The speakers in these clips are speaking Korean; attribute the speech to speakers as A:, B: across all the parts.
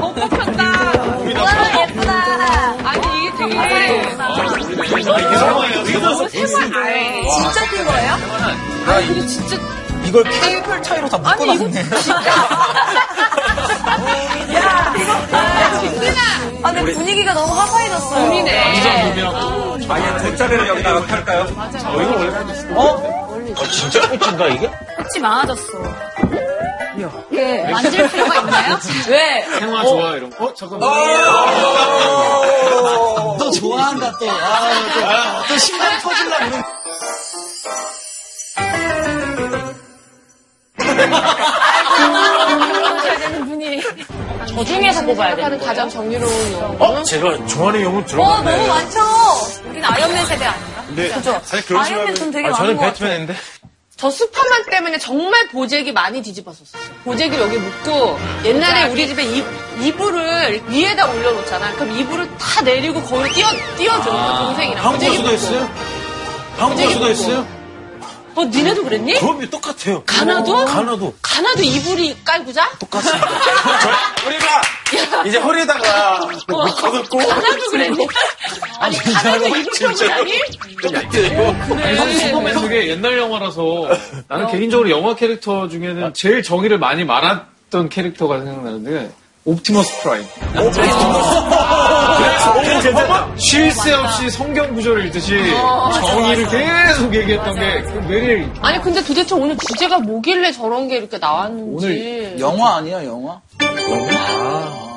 A: 못 뽑혔다.
B: 와, 예쁘다.
A: 아니, 이게 되게. 너무 생활 아예.
B: 진짜 큰 거예요?
A: 아니, 근데 진짜.
C: 이걸 페이플 차이로 다 묶어놨네.
B: 야, 이거. 아, 근데 분위기가 너무 화사해졌어요.
A: 봄이네.
D: 아예 돗자리를 여기다가 팔까요?
C: 어? 진짜 꽃인가 이게?
B: 꽃이 많아졌어.
A: 이게 만질 필요가 있나요? 왜?
E: 생화 좋아 이런 거. 어 잠깐만.
C: 또 좋아한다 또. 아, 또, 또 심장 터질라 그래.
A: 저 중에서 뽑아야 되는 가장 정의로운 용.
E: 어? 제가 좋아하는 용은
B: 어,
E: 들어갔네.
B: 너무 많죠? 우리는 아이언맨 세대 아닌가?
E: 근데
B: 그죠?
E: 사실 그런
B: 아이언맨 돈 되게
E: 아,
B: 많은
E: 저는
B: 것 같아요.
E: 배트맨인데.
A: 저 슈퍼맨 때문에 정말 보재기 많이 뒤집었었어요. 보재기를 여기 묶고 옛날에 우리 집에 이, 이불을 위에다 올려놓잖아. 그럼 이불을 다 내리고 거기로 띄워, 띄워줘. 동생이랑.
E: 한국어
A: 보재기
E: 수도
A: 묶고.
E: 했어요? 한국어 수도 했어요?
A: 어, 니네도 그랬니?
E: 그럼요, 똑같아요.
A: 가나도?
E: 가나도.
A: 가나도 이불이 깔고 자?
E: 똑같습니다. 우리가 이제 허리에다가 묶어놓고.
A: 가나도 그랬니? 아니, 가나도 이불 펴고 자니?
E: 아니, 슈퍼맨 되게 옛날 영화라서 나는 개인적으로 영화 캐릭터 중에는 제일 정의를 많이 말했던 캐릭터가 생각나는데 옵티머스 프라임. 쉴새 없이 성경 구절을 읽듯이 정의를 계속 얘기했던 게그 매일
A: 아니, 근데 도대체 오늘 주제가 뭐길래 저런 게 이렇게 나왔는지.
C: 오늘 영화 아니야 영화?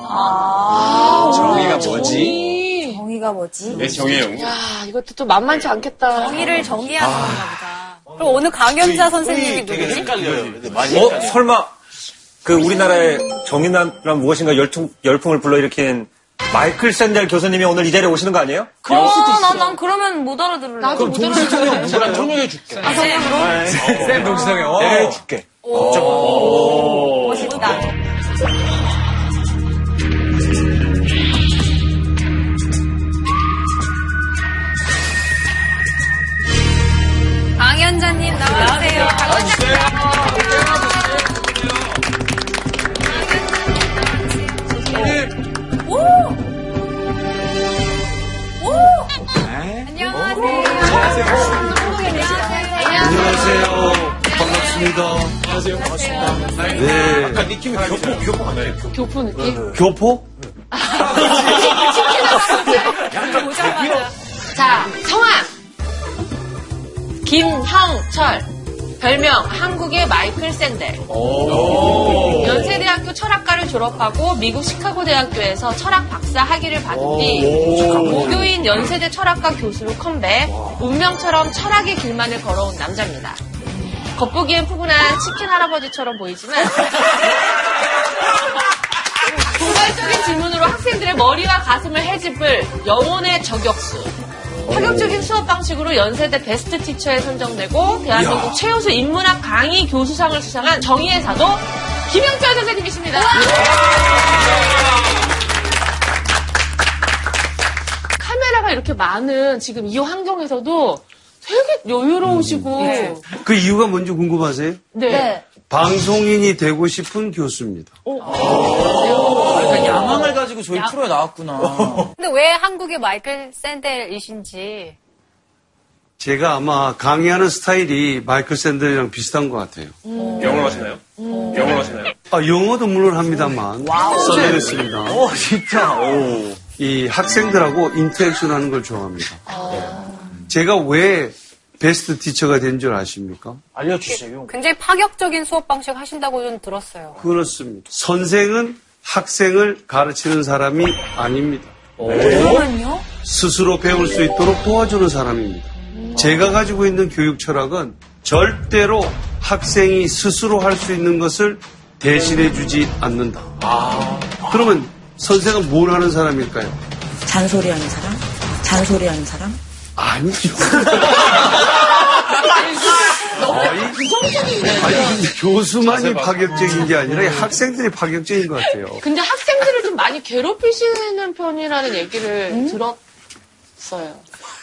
B: 아,
D: 정의가 뭐지?
A: 정의.
B: 정의가 뭐지?
D: 네, 정의용.
A: 야, 이것도 좀 만만치 않겠다.
B: 정의를 정의하는 건가 보다. 그럼 오늘 강연자 선생님이 누구지?
E: 헷갈려요. 많이
D: 어, 설마 그 우리나라의 정의란 무엇인가 열풍, 열풍을 불러일으킨 마이클 샌델 교수님이 오늘 이 자리에 오시는 거 아니에요?
B: 어, 난, 난 그러면 못 알아들을래.
A: 나도 못 알아듣는
E: 제가 통역해 줄게.
B: 아, 정말로?
C: 쌤 동시성에 어.
E: 내가 해줄게.
B: 멋있다. 강연자님 나와주세요. 강연자님. 안녕하세요.
F: 반갑습니다. 네.
E: 아까 느낌이 교포, 교포 같아요.
A: 교포 느낌?
F: 교포?
A: 자, 성함. 김형철. 별명 한국의 마이클 샌델. 연세대학교 철학과를 졸업하고 미국 시카고 대학교에서 철학 박사 학위를 받은 뒤 모교인 연세대 철학과 교수로 컴백. 운명처럼 철학의 길만을 걸어온 남자입니다. 겉보기엔 푸근한 치킨 할아버지처럼 보이지만 도발적인 질문으로 학생들의 머리와 가슴을 헤집을 영혼의 저격수. 파격적인 수업 방식으로 연세대 베스트 티처에 선정되고 대한민국 최우수 인문학 강의 교수상을 수상한 정의의 사도 김영철 선생님이십니다. 카메라가 이렇게 많은 지금 이 환경에서도 되게 여유로우시고
F: 그 이유가 뭔지 궁금하세요?
A: 네.
B: 네.
F: 방송인이 되고 싶은 교수입니다.
C: 그러니까 야망을 가지고 저희 프로에 나왔구나.
B: 근데 왜 한국의 마이클 샌델이신지.
F: 제가 아마 강의하는 스타일이 마이클 샌들이랑 비슷한 것 같아요.
D: 영어로 하시나요? 영어로 하시나요?
F: 아, 영어도 물론 합니다만 써드렸습니다.
C: 오 진짜.
F: 이 학생들하고 interaction 하는 걸 좋아합니다. 제가 왜 best teacher가 된 줄 아십니까?
C: 알려주세요.
B: 굉장히 파격적인 수업 방식 하신다고 좀 들었어요.
F: 그렇습니다. 선생은 학생을 가르치는 사람이 아닙니다.
B: 그러면요?
F: 스스로 배울 수 있도록 도와주는 사람입니다. 제가 가지고 있는 교육 철학은 절대로 학생이 스스로 할 수 있는 것을 대신해 주지 않는다. 그러면 선생은 뭘 하는 사람일까요?
G: 잔소리하는 사람? 잔소리하는 사람?
F: 아니죠. 아니, 아니, 근데 교수만이 파격적인 게 아니라 이 학생들이 파격적인 것 같아요.
A: 근데 학생들을 좀 많이 괴롭히시는 편이라는 얘기를 들었어요.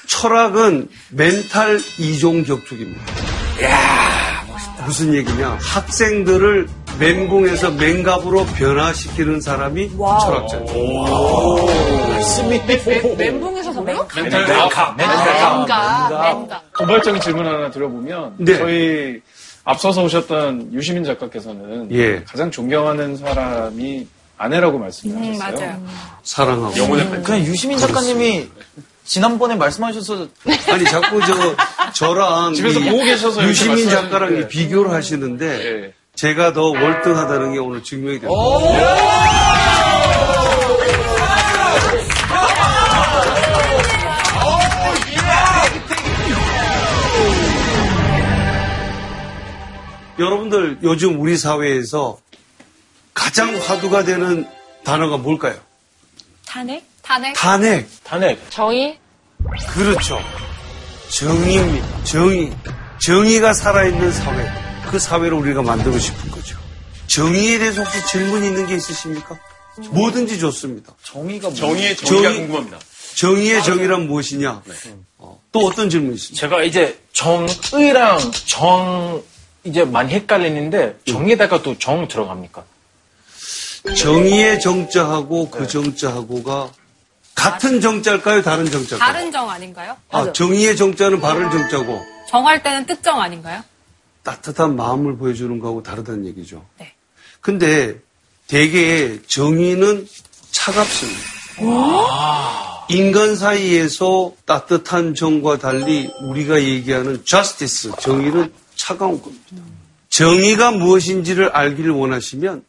F: 철학은 멘탈 이종 격투기입니다. 무슨 얘기냐? 학생들을 멘붕에서 맹갑으로 변화시키는 사람이 철학자죠.
B: 멘붕에서 뭐요?
E: 멘탈
A: 멘가, 멘가.
E: 도발적인 질문 하나 드려보면
F: 네.
E: 저희 앞서서 오셨던 유시민 작가께서는
F: 예.
E: 가장 존경하는 사람이 아내라고 말씀을
B: 음,
E: 하셨어요.
B: 맞아요.
F: 사랑하고.
C: 그냥 유시민 작가님이 지난번에 말씀하셔서
F: 아니 자꾸 저 저랑
E: 집에서
F: 이
E: 보고 계셔서
F: 유시민. 작가랑 이 비교를 하시는데
E: 예.
F: 제가 더 월등하다는 게 오늘 증명이 됩니다. 여러분들 요즘 우리 사회에서 가장 화두가 되는 단어가 뭘까요?
B: 탄핵? 탄핵?
F: 탄핵.
D: 탄핵.
A: 정의?
F: 그렇죠. 정의입니다. 정의. 정의가 살아있는 사회. 그 사회를 우리가 만들고 싶은 거죠. 정의에 대해서 혹시 질문이 있는 게 있으십니까? 뭐든지 좋습니다.
C: 정의가 뭐
H: 정의의 정의가
F: 정의-
H: 궁금합니다.
F: 정의의 정의란 무엇이냐? 어, 또 어떤 질문이 있습니까?
I: 제가 이제 정의랑 정 이제 많이 헷갈리는데 정에다가 또 정 들어갑니까?
F: 정의의 정자하고 그 정자하고가 같은 정자일까요? 다른 정자일까요?
B: 다른 정 아닌가요?
F: 아, 정의의 정자는 바른 정자고
B: 정할 때는 뜻정 아닌가요?
F: 따뜻한 마음을 보여주는 거하고 다르다는 얘기죠.
B: 네.
F: 근데 대개 정의는 차갑습니다. 인간 사이에서 따뜻한 정과 달리 우리가 얘기하는 justice, 정의는 차가운 겁니다. 정의가 무엇인지를 알기를 원하시면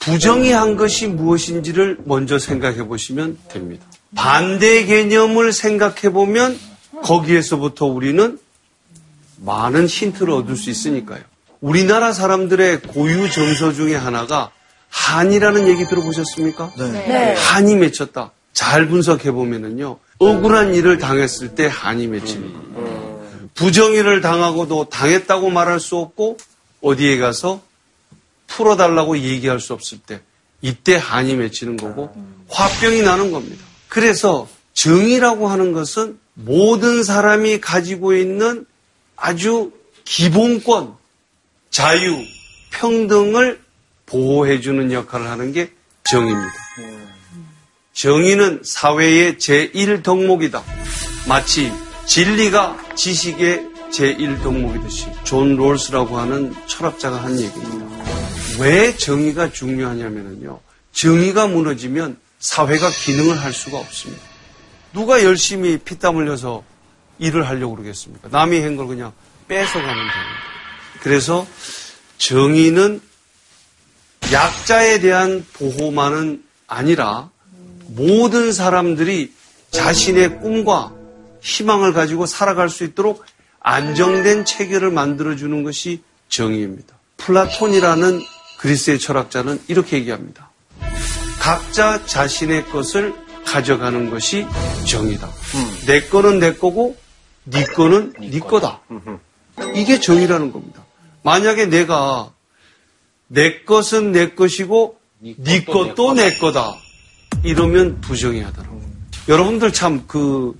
F: 부정의한 것이 무엇인지를 먼저 생각해 보시면 됩니다. 반대 개념을 생각해 보면 거기에서부터 우리는 많은 힌트를 얻을 수 있으니까요. 우리나라 사람들의 고유 정서 중에 하나가 한이라는 얘기 들어보셨습니까?
G: 네.
F: 한이 맺혔다. 잘 분석해 보면은요. 억울한 일을 당했을 때 한이 맺히는 겁니다. 부정의를 당하고도 당했다고 말할 수 없고 어디에 가서 풀어달라고 얘기할 수 없을 때 이때 한이 맺히는 거고 화병이 나는 겁니다. 그래서 정의라고 하는 것은 모든 사람이 가지고 있는 아주 기본권, 자유, 평등을 보호해주는 역할을 하는 게 정의입니다. 정의는 사회의 제1덕목이다. 마치 진리가 지식의 제1덕목이듯이 존 롤스라고 하는 철학자가 한 얘기입니다. 왜 정의가 중요하냐면요. 정의가 무너지면 사회가 기능을 할 수가 없습니다. 누가 열심히 피땀 흘려서 일을 하려고 그러겠습니까? 남이 한 걸 그냥 뺏어가면 됩니다. 그래서 정의는 약자에 대한 보호만은 아니라 모든 사람들이 자신의 꿈과 희망을 가지고 살아갈 수 있도록 안정된 체계를 만들어주는 것이 정의입니다. 플라톤이라는 그리스의 철학자는 이렇게 얘기합니다. 각자 자신의 것을 가져가는 것이 정의다. 내 거는 내 거고 네 거는 네 거다. 이게 정의라는 겁니다. 만약에 내가 내 것은 내 것이고 네 것도 내 거다. 이러면 부정의하다라고. 여러분들 참 그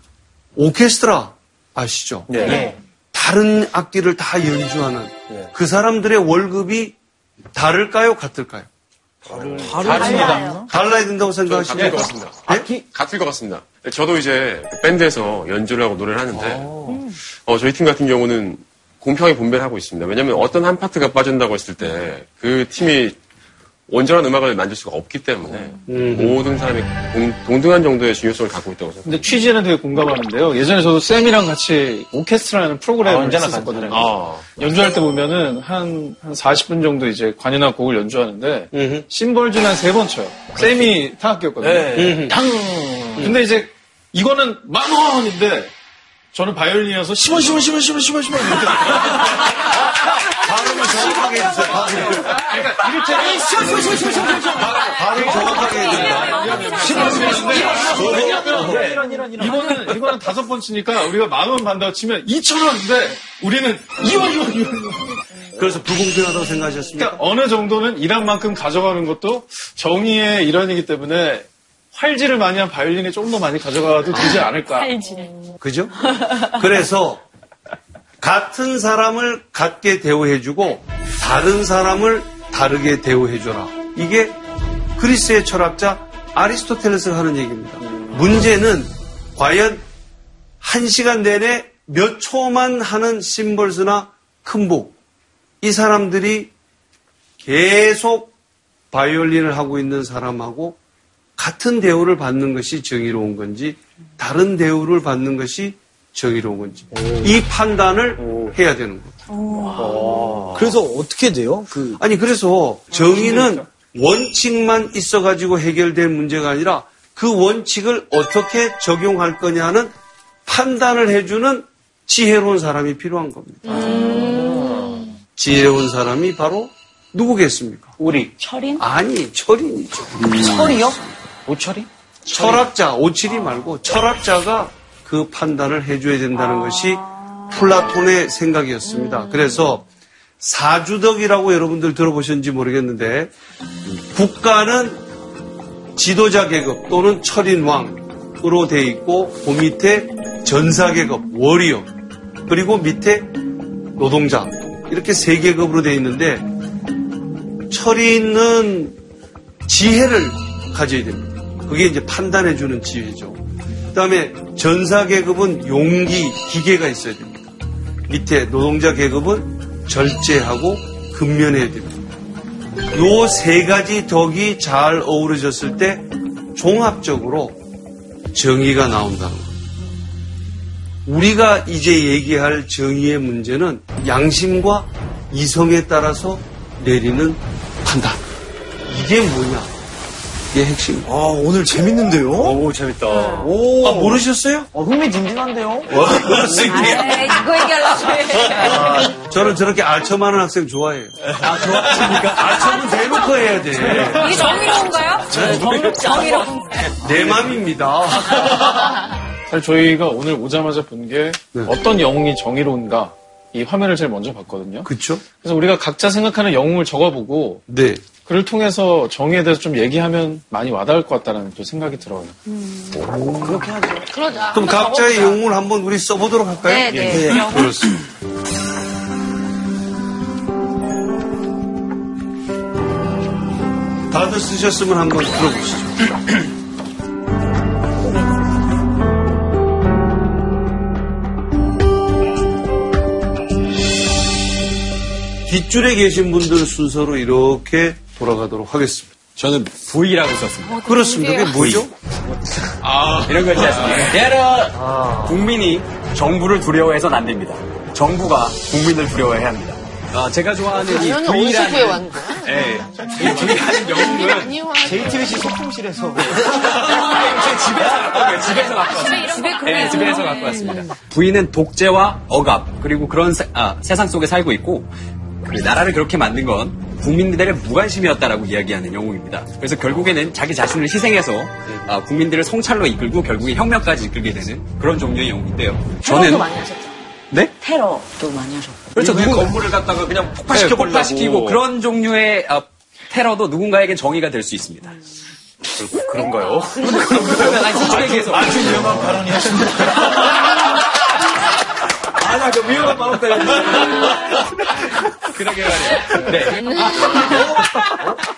F: 오케스트라 아시죠?
D: 네.
F: 다른 악기를 다 연주하는
D: 네.
F: 그 사람들의 월급이 다를까요? 같을까요?
C: 다릅니다.
F: 달라야 된다고
H: 저는 같을
F: 생각하시나요?
H: 것 같습니다.
F: 네?
H: 같을 것 같습니다. 저도 이제 그 밴드에서 연주를 하고 노래를 하는데, 어, 저희 팀 같은 경우는 공평하게 분배를 하고 있습니다. 왜냐하면 어떤 한 파트가 빠진다고 했을 때 그 팀이 온전한 음악을 만들 수가 없기 때문에 모든 사람이 동, 동등한 정도의 중요성을 갖고 있다고 생각합니다.
E: 근데 취지는 되게 공감하는데요. 예전에 저도 쌤이랑 같이 오케스트라라는 프로그램을
I: 아, 언제나
E: 했었거든요.
H: 아,
E: 연주할 때 보면은 한, 한 40분 정도 이제 관현악 곡을 연주하는데
F: 음흠.
E: 심벌즈는 한 세 번 쳐요. 쌤이 타악기였거든요.
I: 네. 당
E: 근데 이제 이거는 만 원인데 저는 바이올린이어서 심원 심원 심원 심원 심원 심원 이렇게
F: 발음을 정확하게 해주세요. 발음을.
E: 그러니까 심원
F: 발음 정확하게 해야 된다.
E: 이런 이런 이런 이거는 이거는 다섯 번 치니까 우리가 만 원 반다고 치면 2천 원인데 우리는 2원 2원 2원
F: 그래서 불공평하다고 생각하셨습니까?
E: 그러니까 어느 정도는 일한 만큼 가져가는 것도 정의의 일환이기 때문에 활질을 많이 한 바이올린이 좀더 많이 가져가도 되지 않을까.
F: 그죠? 그래서 같은 사람을 같게 대우해주고 다른 사람을 다르게 대우해줘라. 이게 그리스의 철학자 아리스토텔레스가 하는 얘기입니다. 문제는 과연 한 시간 내내 몇 초만 하는 심벌스나 큰복 이 사람들이 계속 바이올린을 하고 있는 사람하고 같은 대우를 받는 것이 정의로운 건지 다른 대우를 받는 것이 정의로운 건지 이 판단을 해야 되는 거죠.
C: 그래서 어떻게 돼요? 그
F: 아니 그래서 정의는 원칙만 있어가지고 해결될 문제가 아니라 그 원칙을 어떻게 적용할 거냐는 판단을 해주는 지혜로운 사람이 필요한 겁니다. 지혜로운 사람이 바로 누구겠습니까?
I: 우리
G: 철인?
F: 아니 철인이죠.
G: 철이요?
I: 오철이?
F: 철학자 오칠이 말고 철학자가 그 판단을 해줘야 된다는 것이 플라톤의 생각이었습니다. 그래서 사주덕이라고 여러분들 들어보셨는지 모르겠는데 국가는 지도자 계급 또는 철인왕으로 돼 있고 그 밑에 전사 계급 워리어 그리고 밑에 노동자 이렇게 세 계급으로 돼 있는데 철인은 지혜를 가져야 됩니다. 그게 이제 판단해 주는 지혜죠. 그 다음에 전사 계급은 용기, 기계가 있어야 됩니다. 밑에 노동자 계급은 절제하고 근면해야 됩니다. 요 세 가지 덕이 잘 어우러졌을 때 종합적으로 정의가 나온다는 거예요. 우리가 이제 얘기할 정의의 문제는 양심과 이성에 따라서 내리는 판단. 이게 뭐냐? 이게 핵심.
C: 아, 오늘 재밌는데요?
D: 오, 재밌다.
C: 오.
F: 아, 모르셨어요?
C: 어, 흥미진진한데요?
B: 에이, 이거 얘기하려고 해.
F: 저는 저렇게 알처많은 학생 좋아해요.
C: 아, 좋아하십니까?
F: 알처는 대놓고 해야 돼.
B: 이게 정의로운가요? 정의로운.
F: 내 맘입니다.
E: 사실 저희가 오늘 오자마자 본게
F: 네.
E: 어떤 영웅이 정의로운가 이 화면을 제일 먼저 봤거든요.
F: 그쵸?
E: 그래서 우리가 각자 생각하는 영웅을 적어보고
F: 네.
E: 그를 통해서 정의에 대해서 좀 얘기하면 많이 와닿을 것 같다는 또 생각이 들어요.
A: 그러자.
F: 그럼 각자의 영웅을 한번 우리 써보도록 할까요?
B: 네, 네.
F: 그렇습니다. 다들 쓰셨으면 한번 들어보시죠. 뒷줄에 계신 분들 순서로 이렇게 돌아가도록 하겠습니다.
J: 저는 V라고 썼습니다.
F: 그렇습니다. 그게 뭐죠?
J: 이런 거 있지 않습니까? 대한민국 국민이 정부를 두려워해서는 안 됩니다. 정부가 국민을 두려워해야 합니다. 아, 제가 좋아하는 이
A: 이건 어디서
J: V라는
A: 구해왔는 거야?
J: 예, 이 V라는
A: 많이 와.
C: JTBC 소통실에서.
J: 제 집에서 갖고 왔어요. 집에서 갖고 왔어요.
B: 집에
J: 네, 집에서 갖고 왔습니다. 부인은 독재와 억압 그리고 그런 세, 아, 세상 속에 살고 있고 그 나라를 그렇게 만든 건 국민들의 무관심이었다라고 이야기하는 영웅입니다. 그래서 결국에는 자기 자신을 희생해서 아, 국민들을 성찰로 이끌고 결국에 혁명까지 이끌게 되는 그런 종류의 영웅인데요.
G: 테러도
J: 저는
G: 많이 하셨죠.
J: 네?
G: 테러도 많이 하셨고.
J: 그렇죠.
D: 왜
J: 누구
D: 건물을 갖다가 그냥
J: 네,
D: 폭파시켜 보려고
J: 폭파시키고 그런 종류의 어, 테러도 누군가에겐 정의가 될 수 있습니다.
D: 그런가요?
J: 아니, 솔직히 얘기해서
C: 아주 위험한 발언이 하십니다.
D: 아니야, 그 위험한 마음 때문에.
J: 그러게 말이에요. 네.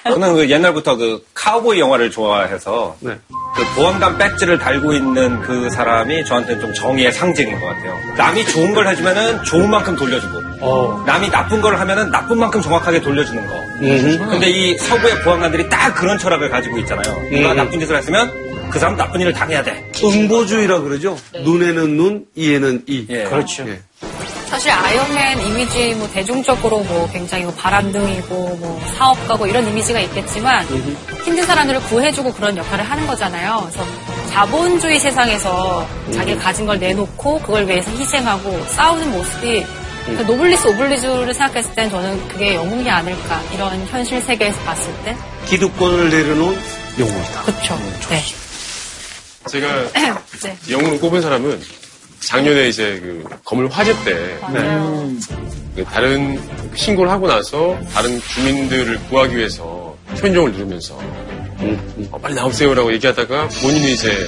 D: 저는 그 옛날부터 그 카우보이 영화를 좋아해서
F: 네.
D: 그 보안관 배지를 달고 있는 그 사람이 저한테는 좀 정의의 상징인 것 같아요. 남이 좋은 걸 해주면은 좋은 만큼 돌려주고, 남이 나쁜 걸 하면은 나쁜 만큼 정확하게 돌려주는 거. 근데 이 서구의 보안관들이 딱 그런 철학을 가지고 있잖아요. 누가 나쁜 짓을 했으면 그 사람 나쁜 일을 당해야 돼.
F: 응보주의라 그러죠. 눈에는 눈, 이에는 이.
D: 예.
E: 그렇죠.
F: 예.
B: 사실 아이언맨 이미지 뭐 대중적으로 뭐 굉장히 뭐 바람둥이고 뭐 사업가고 이런 이미지가 있겠지만 힘든 사람들을 구해주고 그런 역할을 하는 거잖아요. 그래서 자본주의 세상에서 자기가 가진 걸 내놓고 그걸 위해서 희생하고 싸우는 모습이 그러니까 노블리스 오블리주를 생각했을 땐 저는 그게 영웅이 아닐까 이런 현실 세계에서 봤을 때
F: 기득권을 내려놓은 영웅이다.
B: 그렇죠. 네.
H: 제가
B: 네.
H: 영웅을 꼽은 사람은 작년에 이제 그 건물 화재 때
B: 맞아요.
H: 그 다른 신고를 하고 나서 다른 주민들을 구하기 위해서 현종을 누르면서 어, 빨리 나오세요라고 얘기하다가 본인이 이제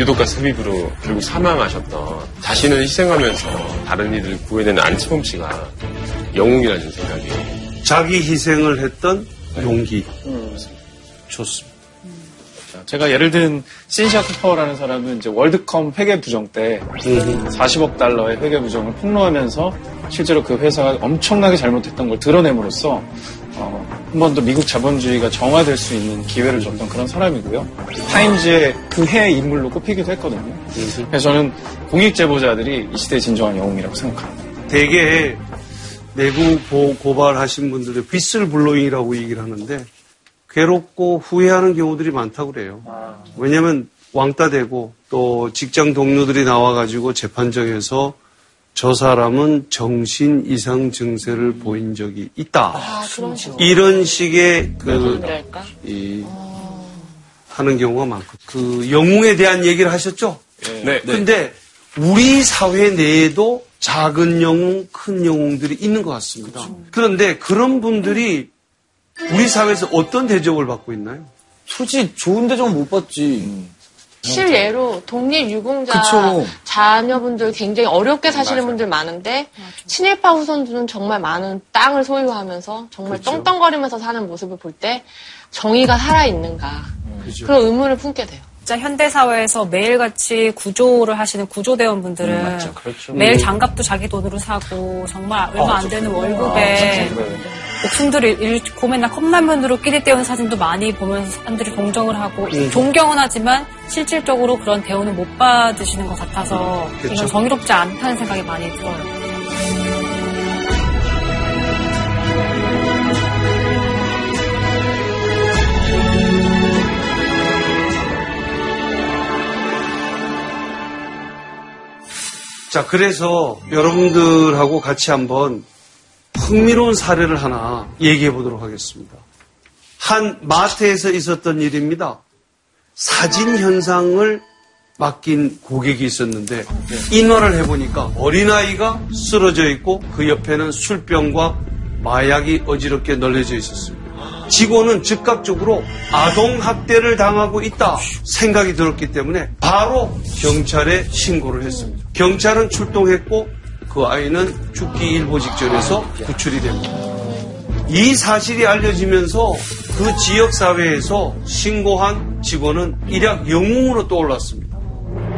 H: 유독가 삽입으로 결국 사망하셨던 자신을 희생하면서 다른 이들을 구해내는 안치범 씨가 영웅이라는 생각이
F: 자기 희생을 했던 용기 좋습니다.
E: 제가 예를 든 신시아 쿠퍼라는 사람은 이제 월드컵 회계 부정 때 40억 달러의 회계 부정을 폭로하면서 실제로 그 회사가 엄청나게 잘못했던 걸 드러냄으로써 어, 한 번 더 미국 자본주의가 정화될 수 있는 기회를 줬던 그런 사람이고요. 타임즈의 그 해의 인물로 꼽히기도 했거든요. 그래서 저는 공익 제보자들이 이 시대의 진정한 영웅이라고 생각합니다.
F: 대개 내부 보- 고발하신 분들의 휘슬블로잉이라고 얘기를 하는데 괴롭고 후회하는 경우들이 많다고 그래요. 왜냐하면 왕따 되고 또 직장 동료들이 나와가지고 재판정에서 저 사람은 정신 이상 증세를 보인 적이 있다.
A: 아.
F: 이런 식의 그? 이, 하는 경우가 많고 그 영웅에 대한 얘기를 하셨죠?
D: 네.
F: 근데 우리 사회 내에도 작은 영웅, 큰 영웅들이 있는 것 같습니다. 그런데 그런 분들이 우리 사회에서 어떤 대접을 받고 있나요?
C: 솔직히 좋은 대접은 못 받지.
A: 실예로 독립유공자
C: 그쵸.
A: 자녀분들 굉장히 어렵게 사시는 분들 많은데 친일파 후손들은 정말 많은 땅을 소유하면서 정말 떵떵거리면서 사는 모습을 볼 때 정의가 살아있는가. 그런 의문을 품게 돼요.
B: 진짜 현대 사회에서 매일같이 구조를 하시는 구조대원 분들은 매일 장갑도 자기 돈으로 사고 정말 얼마 안 되는 월급에 목숨들을 잃고 맨날 컵라면으로 끼리 때우는 사진도 많이 보면서 사람들이 동정을 하고 존경은 하지만 실질적으로 그런 대우는 못 받으시는 것 같아서 이건 정의롭지 않다는 생각이 많이 들어요.
F: 자, 그래서 여러분들하고 같이 한번 흥미로운 사례를 하나 얘기해 보도록 하겠습니다. 한 마트에서 있었던 일입니다. 사진 현상을 맡긴 고객이 있었는데 인화를 해보니까 어린아이가 쓰러져 있고 그 옆에는 술병과 마약이 어지럽게 널려져 있었습니다. 직원은 즉각적으로 아동학대를 당하고 있다 생각이 들었기 때문에 바로 경찰에 신고를 했습니다. 경찰은 출동했고 그 아이는 죽기 일보 직전에서 구출이 됩니다. 이 사실이 알려지면서 그 지역 사회에서 신고한 직원은 일약 영웅으로 떠올랐습니다.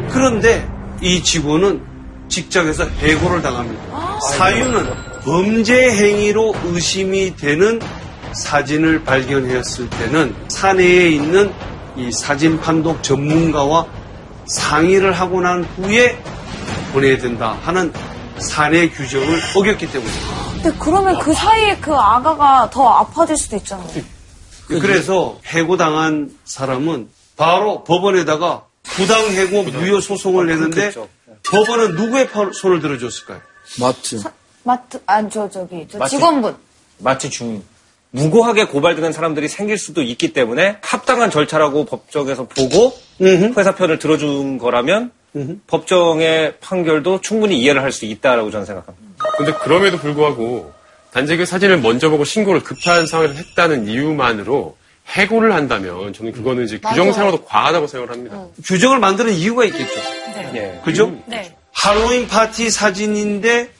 F: 그런데 이 직원은 직장에서 해고를 당합니다. 사유는 범죄 행위로 의심이 되는 사진을 발견했을 때는 사내에 있는 이 사진 판독 전문가와 상의를 하고 난 후에 보내야 된다 하는 사내 규정을 어겼기 때문입니다.
K: 근데 그러면 그 사이에 그 아가가 더 아파질 수도 있잖아요.
F: 그래서 해고당한 사람은 바로 법원에다가 부당해고 무효 소송을 내는데 법원은 누구의 파- 손을 들어줬을까요?
C: 마트.
K: 마트, 아, 저, 저기, 저
D: 마트.
K: 직원분.
I: 마치 중인.
D: 무고하게 고발되는 사람들이 생길 수도 있기 때문에 합당한 절차라고 법정에서 보고 회사 편을 들어준 거라면 법정의 판결도 충분히 이해를 할 수 있다라고 저는 생각합니다.
H: 근데 그럼에도 불구하고 단지 그 사진을 먼저 보고 신고를 급한 상황에서 했다는 이유만으로 해고를 한다면 저는 그거는 이제 규정상으로도 과하다고 생각을 합니다.
F: 규정을 만드는 이유가 있겠죠.
D: 예.
F: 그죠?
B: 네.
F: 할로윈 파티 사진인데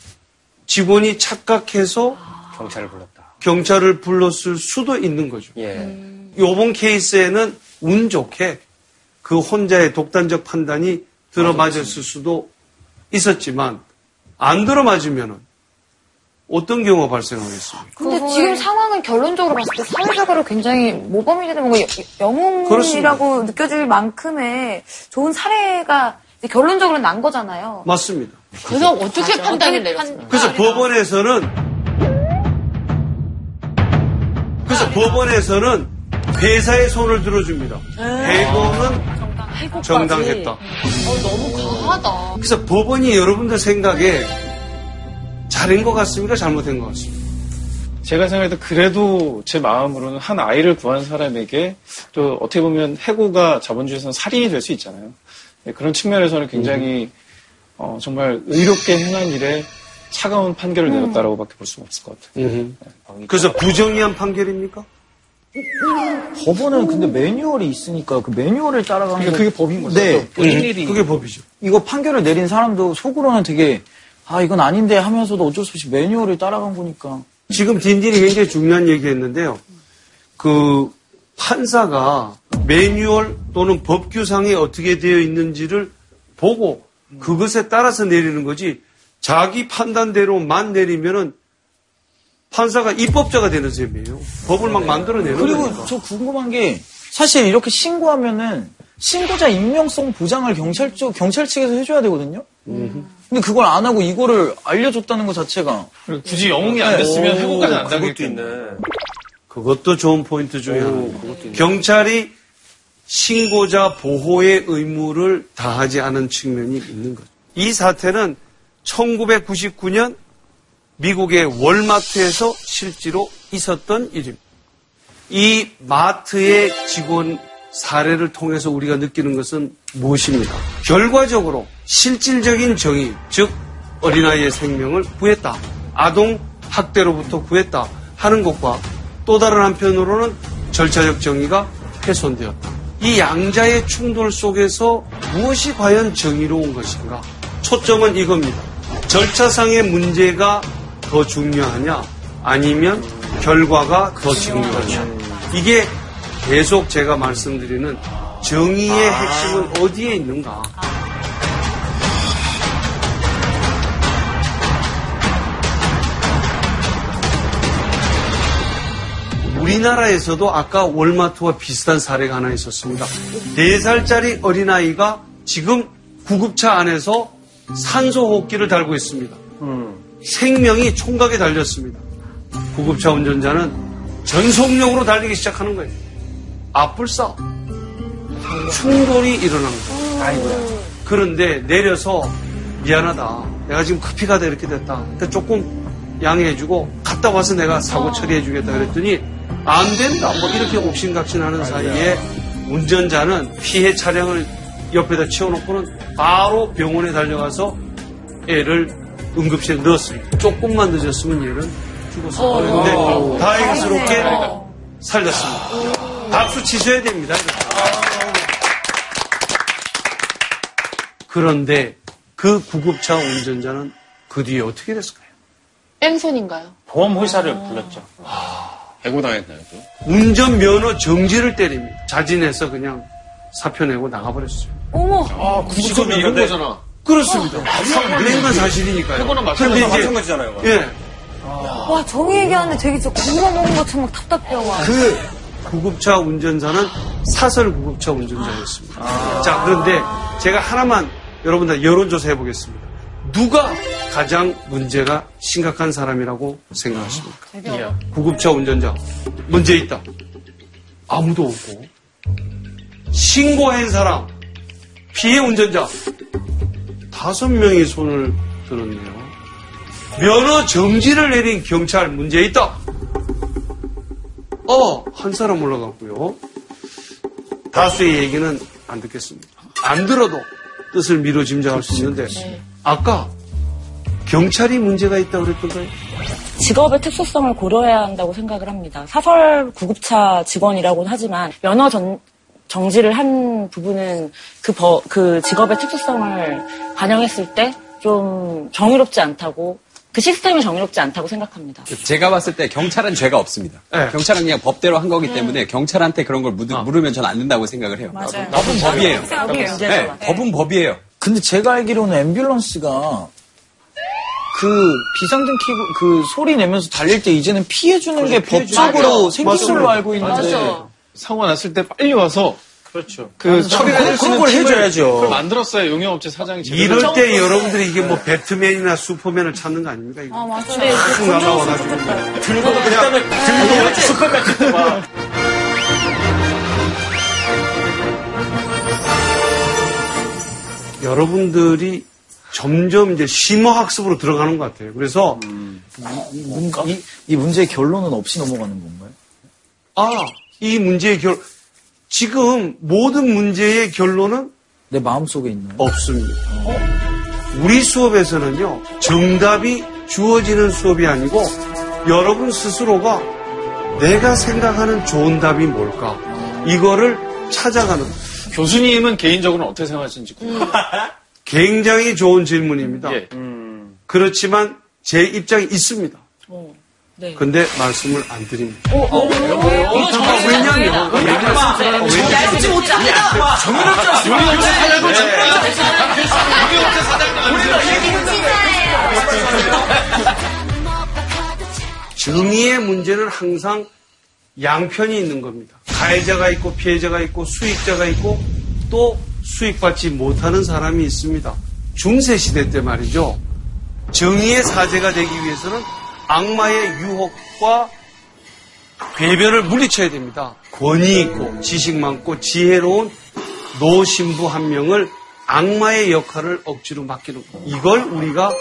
F: 직원이 착각해서
D: 경찰을 불렀다.
F: 경찰을 불렀을 수도 있는 거죠.
D: 예.
F: 요번 케이스에는 운 좋게 그 혼자의 독단적 판단이 들어맞았을 수도 있었지만 안 들어맞으면은 어떤 경우가 발생하겠습니까?
K: 근데 지금 상황은 결론적으로 봤을 때 사회적으로 굉장히 모범이 되는 뭔가 여- 영웅이라고
F: 그렇습니다.
K: 느껴질 만큼의 좋은 사례가 이제 결론적으로 난 거잖아요.
F: 맞습니다.
A: 그래서 어떻게
B: 맞아.
A: 판단을?
B: 판-
F: 그래서 법원에서는 그래서 법원에서는 회사의 손을 들어줍니다. 정당했다.
A: 어, 너무 과하다.
F: 그래서 법원이 여러분들 생각에 잘한 것 같습니까? 잘못한 것 같습니까?
E: 제가 생각해도 그래도 제 마음으로는 한 아이를 구한 사람에게 또 어떻게 보면 해고가 자본주의에서는 살인이 될 수 있잖아요. 네, 그런 측면에서는 굉장히 어, 정말 의롭게 행한 일에 차가운 판결을 내렸다라고밖에 볼 수가 없을 것 같아요.
F: 그래서 부정의한 판결입니까?
C: 법원은 근데 매뉴얼이 있으니까 그 매뉴얼을 따라가는
E: 그러니까
C: 게-
E: 그게 법인 거죠.
C: 네.
E: 본인 일이
F: 그게 법이죠.
C: 이거 판결을 내린 사람도 속으로는 되게 아 이건 아닌데 하면서도 어쩔 수 없이 매뉴얼을 따라간 거니까
F: 지금 딘딘이 굉장히 중요한 얘기 했는데요. 그 판사가 매뉴얼 또는 법규상에 어떻게 되어 있는지를 보고 그것에 따라서 내리는 거지 자기 판단대로만 내리면은 판사가 입법자가 되는 셈이에요. 법을 막 만들어내는
C: 그리고
F: 거니까.
C: 저 궁금한 게 사실 이렇게 신고하면은 신고자 익명성 보장을 경찰 쪽 경찰 측에서 해줘야 되거든요. 근데 그걸 안 하고 이거를 알려줬다는 것 자체가
E: 굳이 영웅이 안 됐으면 해고까지 안 당했겠네.
F: 그것도 좋은 포인트 중에 하나입니다. 경찰이 신고자 보호의 의무를 다하지 않은 측면이 있는 거죠. 이 사태는 1999년 미국의 월마트에서 실제로 있었던 일입니다. 이 마트의 직원 사례를 통해서 우리가 느끼는 것은 무엇입니까? 결과적으로 실질적인 정의, 즉 어린아이의 생명을 구했다. 아동 학대로부터 구했다 하는 것과 또 다른 한편으로는 절차적 정의가 훼손되었다. 이 양자의 충돌 속에서 무엇이 과연 정의로운 것인가? 초점은 이겁니다. 절차상의 문제가 더 중요하냐? 아니면 결과가 더 중요하냐? 이게 계속 제가 말씀드리는 정의의 핵심은 어디에 있는가? 우리나라에서도 아까 월마트와 비슷한 사례가 하나 있었습니다. 4살짜리 어린아이가 지금 구급차 안에서 산소호흡기를 달고 있습니다. 생명이 총각에 달렸습니다. 구급차 운전자는 전속력으로 달리기 시작하는 거예요. 앞불싸. 충돌이 일어난 거예요. 그런데 내려서 미안하다. 내가 지금 커피가 이렇게 됐다. 근데 조금 양해해주고 갔다 와서 내가 사고 처리해주겠다 그랬더니 안 된다. 뭐 이렇게 옥신각신하는 사이에 운전자는 피해 차량을 옆에다 치워놓고는 바로 병원에 달려가서 애를 응급실에 넣었습니다. 조금만 늦었으면 얘는 죽었을 거예요. 근데 다행스럽게 살렸습니다. 박수 치셔야 됩니다. 그런데 그 구급차 운전자는 그 뒤에 어떻게 됐을까요?
A: 뺑소니인가요?
I: 보험회사를 불렀죠.
H: 해고당했나요, 또?
F: 운전면허 정지를 때립니다. 자진해서 그냥 사표 내고 나가버렸어요.
K: 어머.
I: 아, 구직업이 이런 거잖아.
F: 그렇습니다. 그런 사실이니까요.
I: 해고는
F: 그런데 이제
D: 마찬가지잖아요.
F: 예,
K: 와, 정의 얘기하는데 되게 진짜 굴러먹은 것처럼 막 답답해요. 와.
F: 그 구급차 운전자는 사설 구급차 운전자였습니다. 자, 그런데 제가 하나만 여러분들 여론조사 해보겠습니다. 누가 가장 문제가 심각한 사람이라고 생각하십니까? 구급차 운전자. 문제 있다. 아무도 없고. 신고한 사람. 피해 운전자. 다섯 명이 손을 들었네요. 면허 정지를 내린 경찰 문제 있다. 어, 한 사람 올라갔고요. 다수의 얘기는 안 듣겠습니다. 안 들어도 뜻을 미뤄 짐작할 수 있는데, 아까 경찰이 문제가 있다고 그랬던가요?
L: 직업의 특수성을 고려해야 한다고 생각을 합니다. 사설 구급차 직원이라고는 하지만 면허 전- 정지를 한 부분은 그, 버- 그 직업의 특수성을 반영했을 때 좀 정의롭지 않다고 그 시스템이 정의롭지 않다고 생각합니다.
J: 제가 봤을 때 경찰은 죄가 없습니다.
F: 네.
J: 경찰은 그냥 법대로 한 거기 때문에 경찰한테 그런 걸 묻, 물으면 저는 안 된다고 생각을 해요.
L: 맞아요.
J: 법은 법이에요.
L: 그게 문제죠.
J: 네, 법은 법이에요.
C: 근데 제가 알기로는 앰뷸런스가 그 비상등 키고 그 소리 내면서 달릴 때 이제는 피해주는 게 법적으로 생긴 걸로 알고 있는데
A: 맞아.
E: 사고 났을 때 빨리 와서
I: 그렇죠.
E: 그 처리해줄 수 있는
C: 걸
E: 팀을
C: 해줘야죠.
E: 그걸 만들었어야 용역업체 사장이
F: 이럴 때 여러분들이 이게 뭐 배트맨이나 슈퍼맨을 찾는 거 아닙니까? 이거?
K: 아, 맞아요.
F: 쑥 날라와가지고.
I: 들고 그냥 들고 슈퍼맨 막
F: 여러분들이 점점 이제 심화 학습으로 들어가는 것 같아요. 그래서,
C: 문- 이, 이 문제의 결론은 없이 넘어가는 건가요?
F: 아, 이 문제의 결, 지금 모든 문제의 결론은
C: 내 마음 속에 있나요?
F: 없습니다. 우리 수업에서는요, 정답이 주어지는 수업이 아니고, 여러분 스스로가 내가 생각하는 좋은 답이 뭘까? 이거를 찾아가는
E: 교수님은 개인적으로는 어떻게 생각하시는지 궁금해요.
F: 굉장히 좋은 질문입니다.
E: 예.
F: 그렇지만 제 입장이 있습니다.
A: 네.
F: 근데 말씀을 안 드립니다.
A: 어, 어, 어, 이거 정말
F: 왜냐면 얘기하면
A: 얇지 못합니다.
F: 정의롭지
A: 정의롭지 사장님.
F: 정의롭지 정의의 문제는 항상 양편이 있는 겁니다. 가해자가 있고 피해자가 있고 수익자가 있고 또 수익받지 못하는 사람이 있습니다. 중세 시대 때 말이죠. 정의의 사제가 되기 위해서는 악마의 유혹과 괴변을 물리쳐야 됩니다. 권위 있고 지식 많고 지혜로운 노신부 한 명을 악마의 역할을 억지로 맡기는 거. 이걸 우리가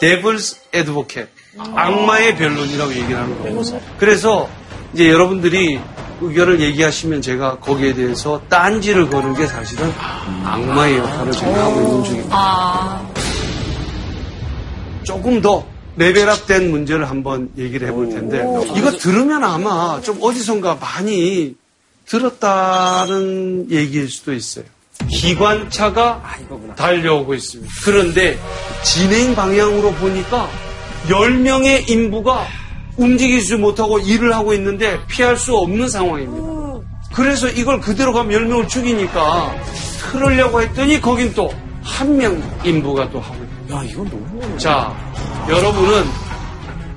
F: devil's advocate, 악마의 변론이라고 얘기를 하는 거예요. 그래서 이제 여러분들이 의견을 얘기하시면 제가 거기에 대해서 딴지를 거는 게 사실은 악마의 역할을 지금 하고 있는 중입니다.
B: 아,
F: 조금 더 레벨업된 문제를 한번 얘기를 해볼 텐데 이거 들으면 아마 좀 어디선가 많이 들었다는 얘기일 수도 있어요. 기관차가 달려오고 있습니다. 그런데 진행 방향으로 보니까 10명의 인부가 움직이지 못하고 일을 하고 있는데 피할 수 없는 상황입니다. 그래서 이걸 그대로 가면 10명을 죽이니까 틀으려고 했더니 거긴 또 한 명 인부가 또 하고. 야, 이건 너무. 자, 여러분은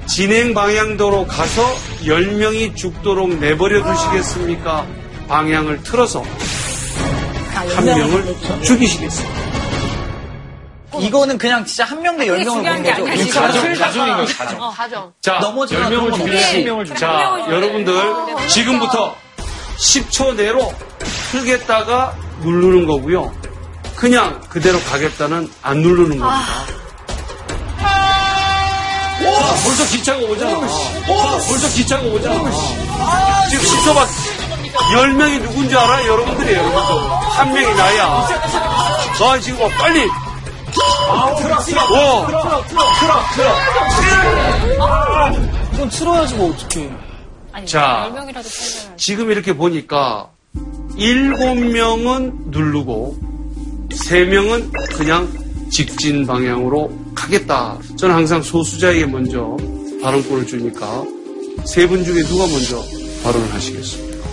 F: 진행 방향도로 가서 10명이 죽도록 내버려 두시겠습니까? 방향을 틀어서 한 명을 죽이시겠습니까?
C: 이거는 그냥 진짜 한 명 대 열 명을 본 거죠.
A: 아니야,
C: 이거 가정,
A: 지금.
C: 가정인 거죠,
A: 어,
C: 가정.
A: 가정.
F: 자,
C: 넘어지거나
F: 10명을
C: 그런 건
F: 죽이면
C: 없이.
F: 10명을 죽이자 여러분들 지금부터 10초 내로 틀겠다가 누르는 거고요. 그냥 그대로 가겠다는 안 누르는 겁니다. 와, 벌써 기차가 오잖아. 와, 벌써 기차가 오잖아. 지금 10초밖에. 10명이 누군지 알아? 여러분들이 여러분들. 한 명이 나야. 나 지금 와, 빨리. 와.
C: 이건 틀어야지 뭐 어떡해.
F: 자,
B: 10명이라도 살려야
F: 지금 이렇게 보니까 일곱 명은 누르고 세 명은 그냥 직진 방향으로 가겠다. 저는 항상 소수자에게 먼저 발언권을 주니까 세 분 중에 누가 먼저 발언을 하시겠습니까?